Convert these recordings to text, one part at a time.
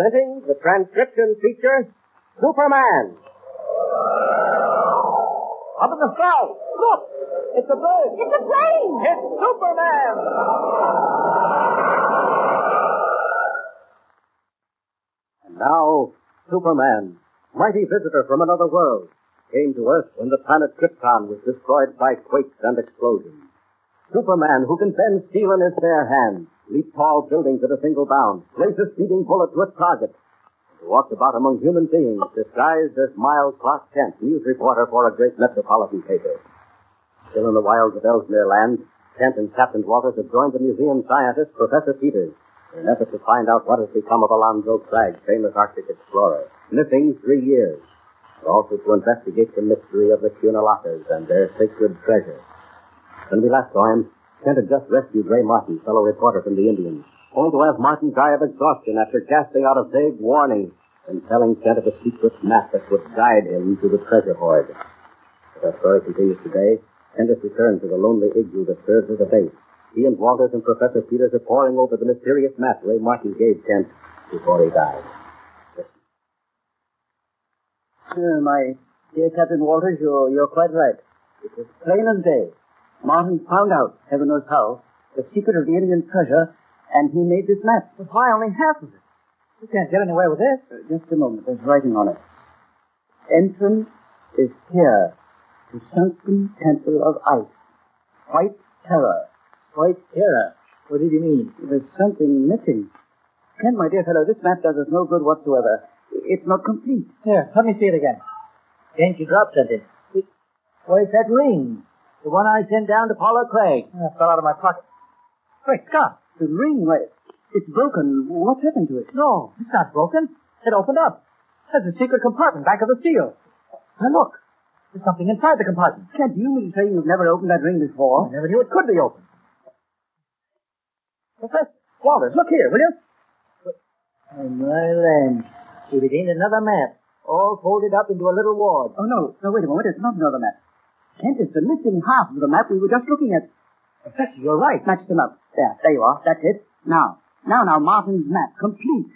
Presenting the transcription feature, Superman. Up in the sky! Look! It's a bird! It's a plane! It's Superman! And now, Superman, mighty visitor from another world, came to Earth when the planet Krypton was destroyed by quakes and explosions. Superman, who can bend steel in his bare hands, leap tall buildings at a single bound, place a speeding bullet to its target, and walked about among human beings disguised as Miles Clark Kent, news reporter for a great metropolitan paper. Still in the wilds of Ellesmere Land, Kent and Captain Walters have joined the museum scientist, Professor Peters, in an effort to find out what has become of Alonzo Cragg, famous Arctic explorer, missing three years, also to investigate the mystery of the Cunalakas and their sacred treasure. When we last saw him, Kent had just rescued Ray Martin, fellow reporter from the Indians, only to have Martin die of exhaustion after gasping out a vague warning and telling Kent of a secret map that would guide him to the treasure hoard. As our story continues today, Kent has returned to the lonely igloo that serves as a base. He and Walters and Professor Peters are poring over the mysterious map Ray Martin gave Kent before he died. Uh, my dear Captain Walters, you're, you're quite right. It was plain as day. Martin found out, heaven knows how, the secret of the Indian treasure, and he made this map. But why only half of it? You can't get anywhere with this. Uh, just a moment, there's writing on it. Entrance is here to sunken temple of ice. White terror. White terror. What did you mean? There's something missing. Kent, my dear fellow, this map does us no good whatsoever. It's not complete. Here, let me see it again. Ain't you dropped something? Where's that ring? The one I sent down to Paula Craig. Uh, fell out of my pocket. Wait, Scott. The ring, why, it's broken. What's happened to it? No, it's not broken. It opened up. There's a secret compartment back of the seal. Now look. There's something inside the compartment. Can't you mean to say you've never opened that ring before? I never knew it could be opened. Professor Walters, look here, will you? Oh, my land. If it ain't another map, all folded up into a little wad. Oh, no. No, wait a moment. It's not another map. Kent, it's the missing half of the map we were just looking at. Professor, you're right. Match them up. There, there you are. That's it. Now, now, now, Martin's map. Complete.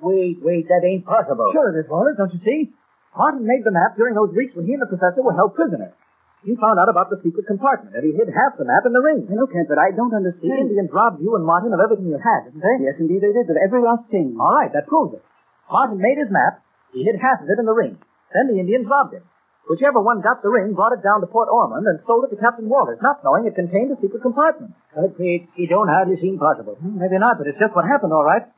Wait, wait, that ain't possible. Sure it is, Walters, don't you see? Martin made the map during those weeks when he and the professor were held prisoners. He found out about the secret compartment, and he hid half the map in the ring. I know, Kent, but I don't understand. The. Indians robbed you and Martin of everything you had, didn't they? Yes, indeed they did, of every last thing. All right, that proves it. Martin made his map. He hid half of it in the ring. Then the Indians robbed him. Whichever one got the ring brought it down to Port Ormond and sold it to Captain Walters, not knowing it contained a secret compartment. It, it, it don't hardly seem possible. Hmm, maybe not, but it's just what happened, all right.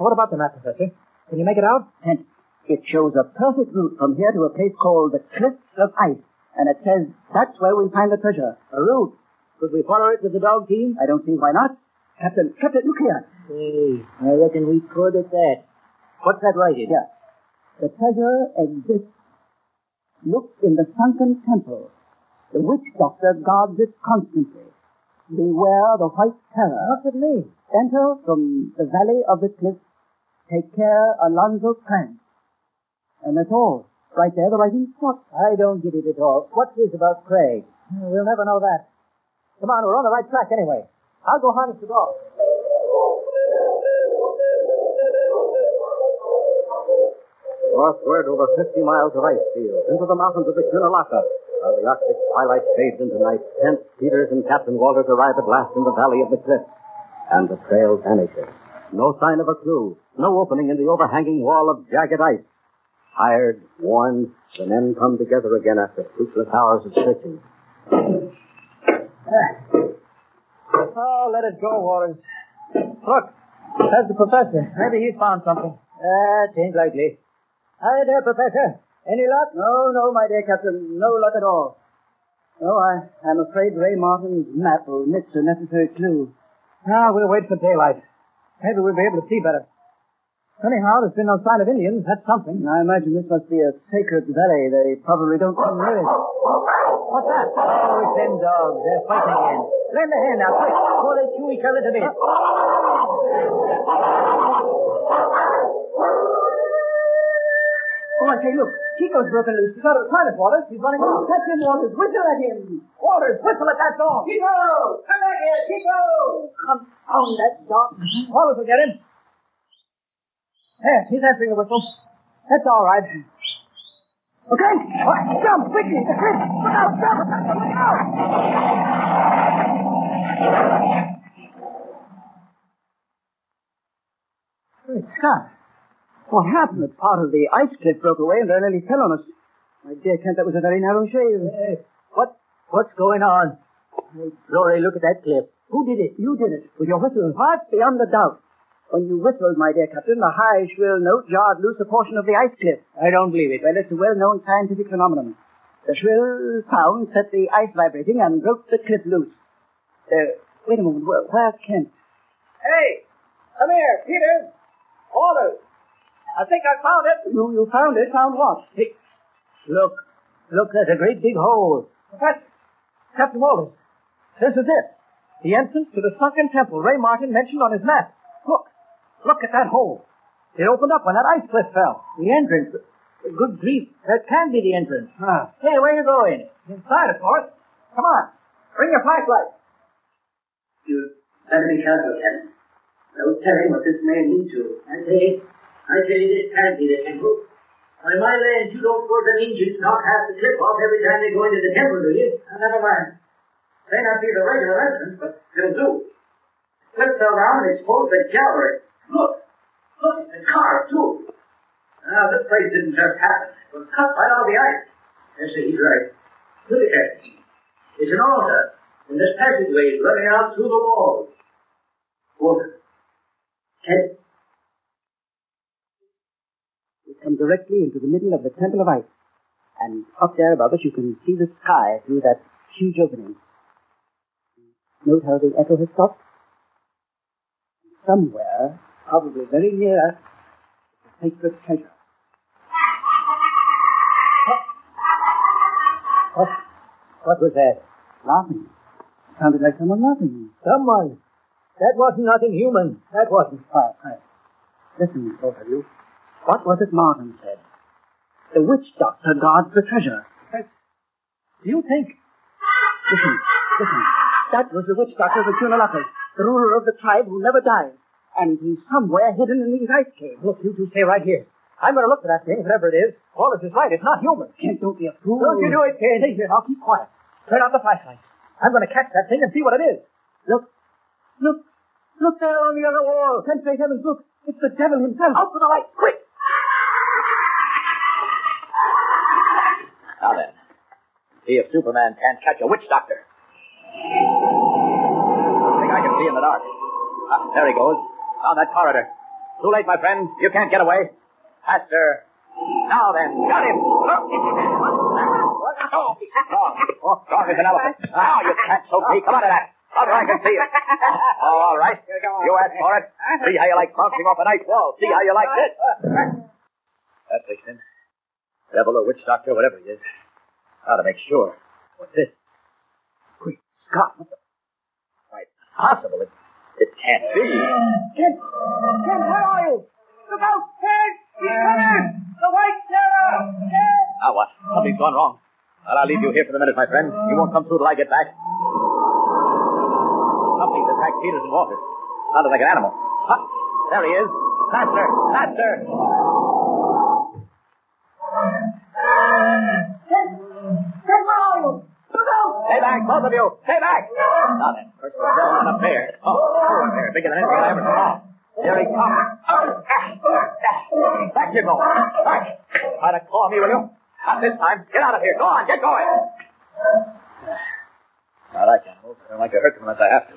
What about the map, Professor? Can you make it out? Kent, it shows a perfect route from here to a place called the Cliffs of Ice. And it says that's where we find the treasure. A route. Could we follow it with the dog team? I don't see why not. Captain, Captain, look here. Hey, I reckon we could at that. What's that writing? Here. The treasure exists. Look in the sunken temple. The witch doctor guards it constantly. Beware the white terror. What's at me. Enter from the valley of the cliffs. Take care, Alonzo Cragg. And that's all. Right there, the writing spot. I don't get it at all. What's this about Craig? We'll never know that. Come on, we're on the right track anyway. I'll go harness the dog. Northward over 50 miles of ice field, into the mountains of the Cunalaka. While the Arctic twilight fades into night, Kent, Peters, and Captain Walters arrive at last in the valley of the cliffs. And the trail vanishes. No sign of a clue. No opening in the overhanging wall of jagged ice. Tired, worn, the men come together again after fruitless hours of searching. Oh, let it go, Walters. Look, there's the professor. Maybe he's found something. Uh, it ain't likely. Hi there, Professor. Any luck? No, no, my dear Captain. No luck at all. No, I, I'm afraid Ray Martin's map will miss a necessary clue. Ah, we'll wait for daylight. Maybe we'll be able to see better. Anyhow, there's been no sign of Indians. That's something. I imagine this must be a sacred valley. They probably don't come near it. What's that? Oh, it's them dogs. They're fighting again. Lend a hand now, quick, before they chew each other to bits. Oh, I say, look. Chico's broken loose. He's out of the toilet, Walters. He's running off. Catch him, Walters. Whistle at him. Walters, whistle at that dog. Chico! Come back here, Chico! Confound that dog. Walters will get him. There, he's answering the whistle. That's all right. Okay, all right, jump quickly. Look out, jump. Look out. Great Scott. What happened? Part of the ice cliff broke away and nearly fell on us. My dear Kent, that was a very narrow shave. What? What's going on? Glory, look at that cliff. Who did it? You did it with your whistle. Heart beyond a doubt. When you whistled, my dear Captain, the high, shrill note jarred loose a portion of the ice cliff. I don't believe it. Well, it's a well-known scientific phenomenon. The shrill sound set the ice vibrating and broke the cliff loose. Uh, wait a moment. Where, where's Kent? Hey, come here, Peter. Walters. I think I found it. You, you found it? Found what? Hey, look. Look, there's a great big hole. Professor, Captain Walters, this is it. The entrance to the sunken temple Ray Martin mentioned on his map. Look. Look at that hole. It opened up when that ice cliff fell. The entrance. Good grief. That can be the entrance. Ah. Hey, where you going? Inside, of course. Come on. Bring your flashlight. You better be careful, Kent. No telling what this may lead to. I say, I tell you, this can't be the temple. On my land, you don't suppose an Indians knock half the cliff off every time they go into the temple, do you? Now, never mind. May not be the regular entrance, but it'll do. Cliff fell down and exposed the gallery. Look! Look, it's a carved, too. Now, this place didn't just happen. It was cut right out of the ice. Yes, sir, he's right. Look at that. It's an altar, and this passageway is running out through the walls. Kent, We come directly into the middle of the Temple of Ice. And up there above us you can see the sky through that huge opening. Note how the echo has stopped? Somewhere, probably very near us, is a sacred treasure. What? What was that? Laughing. Sounded like someone laughing. Someone. That wasn't nothing human. That wasn't. Oh, quiet, quiet. Listen, both of you. What was it Martin said? The witch doctor guards the treasure. Do you think? Listen, listen. That was the witch doctor of the Cunalakas, the ruler of the tribe who never dies. And he's somewhere hidden in these ice caves. Look, you two stay right here. I'm going to look for that thing, whatever it is. Wallace is right. It's not human. Kent, don't be a fool. Don't you do it, kid. Stay here. I'll keep quiet. Turn out the flashlight. I'm going to catch that thing and see what it is. Look, look, look there on the other wall. Kent, say heavens, look. It's the devil himself. Out for the light, quick! Now then, see if Superman can't catch a witch doctor. I think I can see in the dark. Ah, there he goes. Down that corridor. Too late, my friend. You can't get away. Faster. Now then, got him. Oh, strong. Oh, strong an elephant. Now you can't choke me. Come on to that. Out I can see it. Oh, all right. You asked for it. See how you like bouncing off a nice wall. See how you like this. That fixed him. Devil or witch doctor, whatever he is. How to make sure. What's this? Great Scott, what the... Why, it's possible. It, it can't be. Kent! Kent, where are you? Look out! Kent! He's coming! The White Terror! Kent! Now ah, what? Something's gone wrong. Well, I'll leave you here for the minute, my friend. You won't come through till I get back. Something's attacked Peters and Walters. Sounded like an animal. Huh? There he is. Faster! Faster! Kent! Kent, where are you? Look out! Stay back, both of you! Stay back! Now then, first the bell and a bear. Oh, oh, a bear bigger than anything I ever saw. Here he comes. Back you go. Back. Try to claw me, will you? Not this time. Get out of here. Go on, get going. I like animals. I don't like to hurt them unless I have to.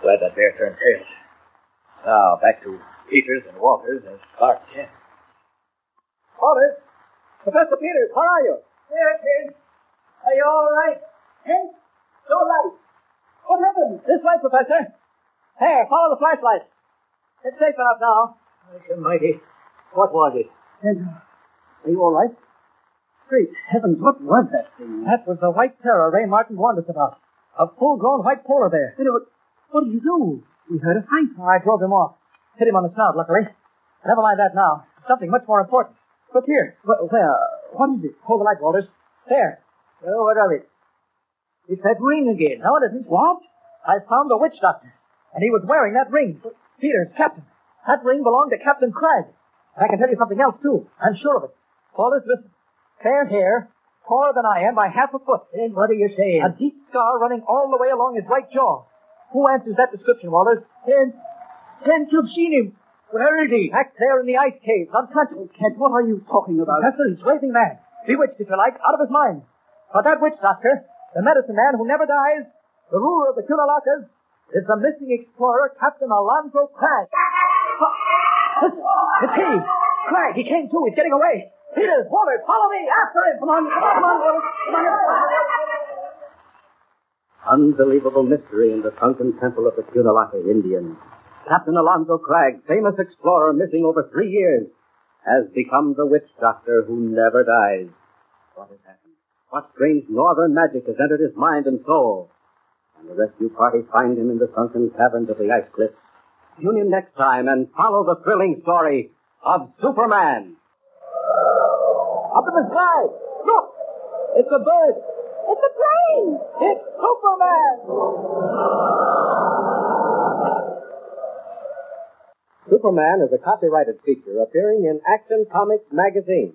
Glad that bear turned tail. Now, back to Peters and Walters and Clark Kent. Walters! Professor Peters, how are you? Here, Kent. Are you all right? Kent? Show light. What happened? This way, Professor. Here, follow the flashlight. It's safe enough now. Almighty. What was it? Kent, uh, are you all right? Great heavens, what was that thing? That was the white terror Ray Martin warned us about. A full-grown white polar bear. Wait, what, what did you do? We heard a fight. I drove him off. Hit him on the snout, luckily. Never mind that now. Something much more important. Look here. Where? where? What is it? Hold the light, Walters. There. Oh, what of it? It's that ring again. No, it isn't. What? I found the witch doctor. And he was wearing that ring. Peters, Captain. That ring belonged to Captain Cragg. I can tell you something else, too. I'm sure of it. Walters, listen. Fair hair, taller than I am by half a foot. Then what are you saying? A deep scar running all the way along his right jaw. Who answers that description, Walters? Then, then you've seen him. Where is he? Back there in the ice cave, unconscious. Oh, Kent, what are you talking about? Professor, he's raving mad. Bewitched, if you like, out of his mind. But that witch doctor, the medicine man who never dies, the ruler of the Cunalakas, is the missing explorer, Captain Alonzo Cragg. Listen, it's he. Cragg, he came too. He's getting away. Peters, Walters, follow me. After him. Come on, come on, come on, Walters. Come on. Unbelievable mystery in the sunken temple of the Cunalaka Indians. Captain Alonzo Cragg, famous explorer missing over three years, has become the witch doctor who never dies. What has happened? What strange northern magic has entered his mind and soul? And the rescue party find him in the sunken caverns of the ice cliffs. Tune in next time and follow the thrilling story of Superman. Up in the sky. Look. It's a bird. It's a plane! It's Superman. Superman is a copyrighted feature appearing in Action Comics magazine.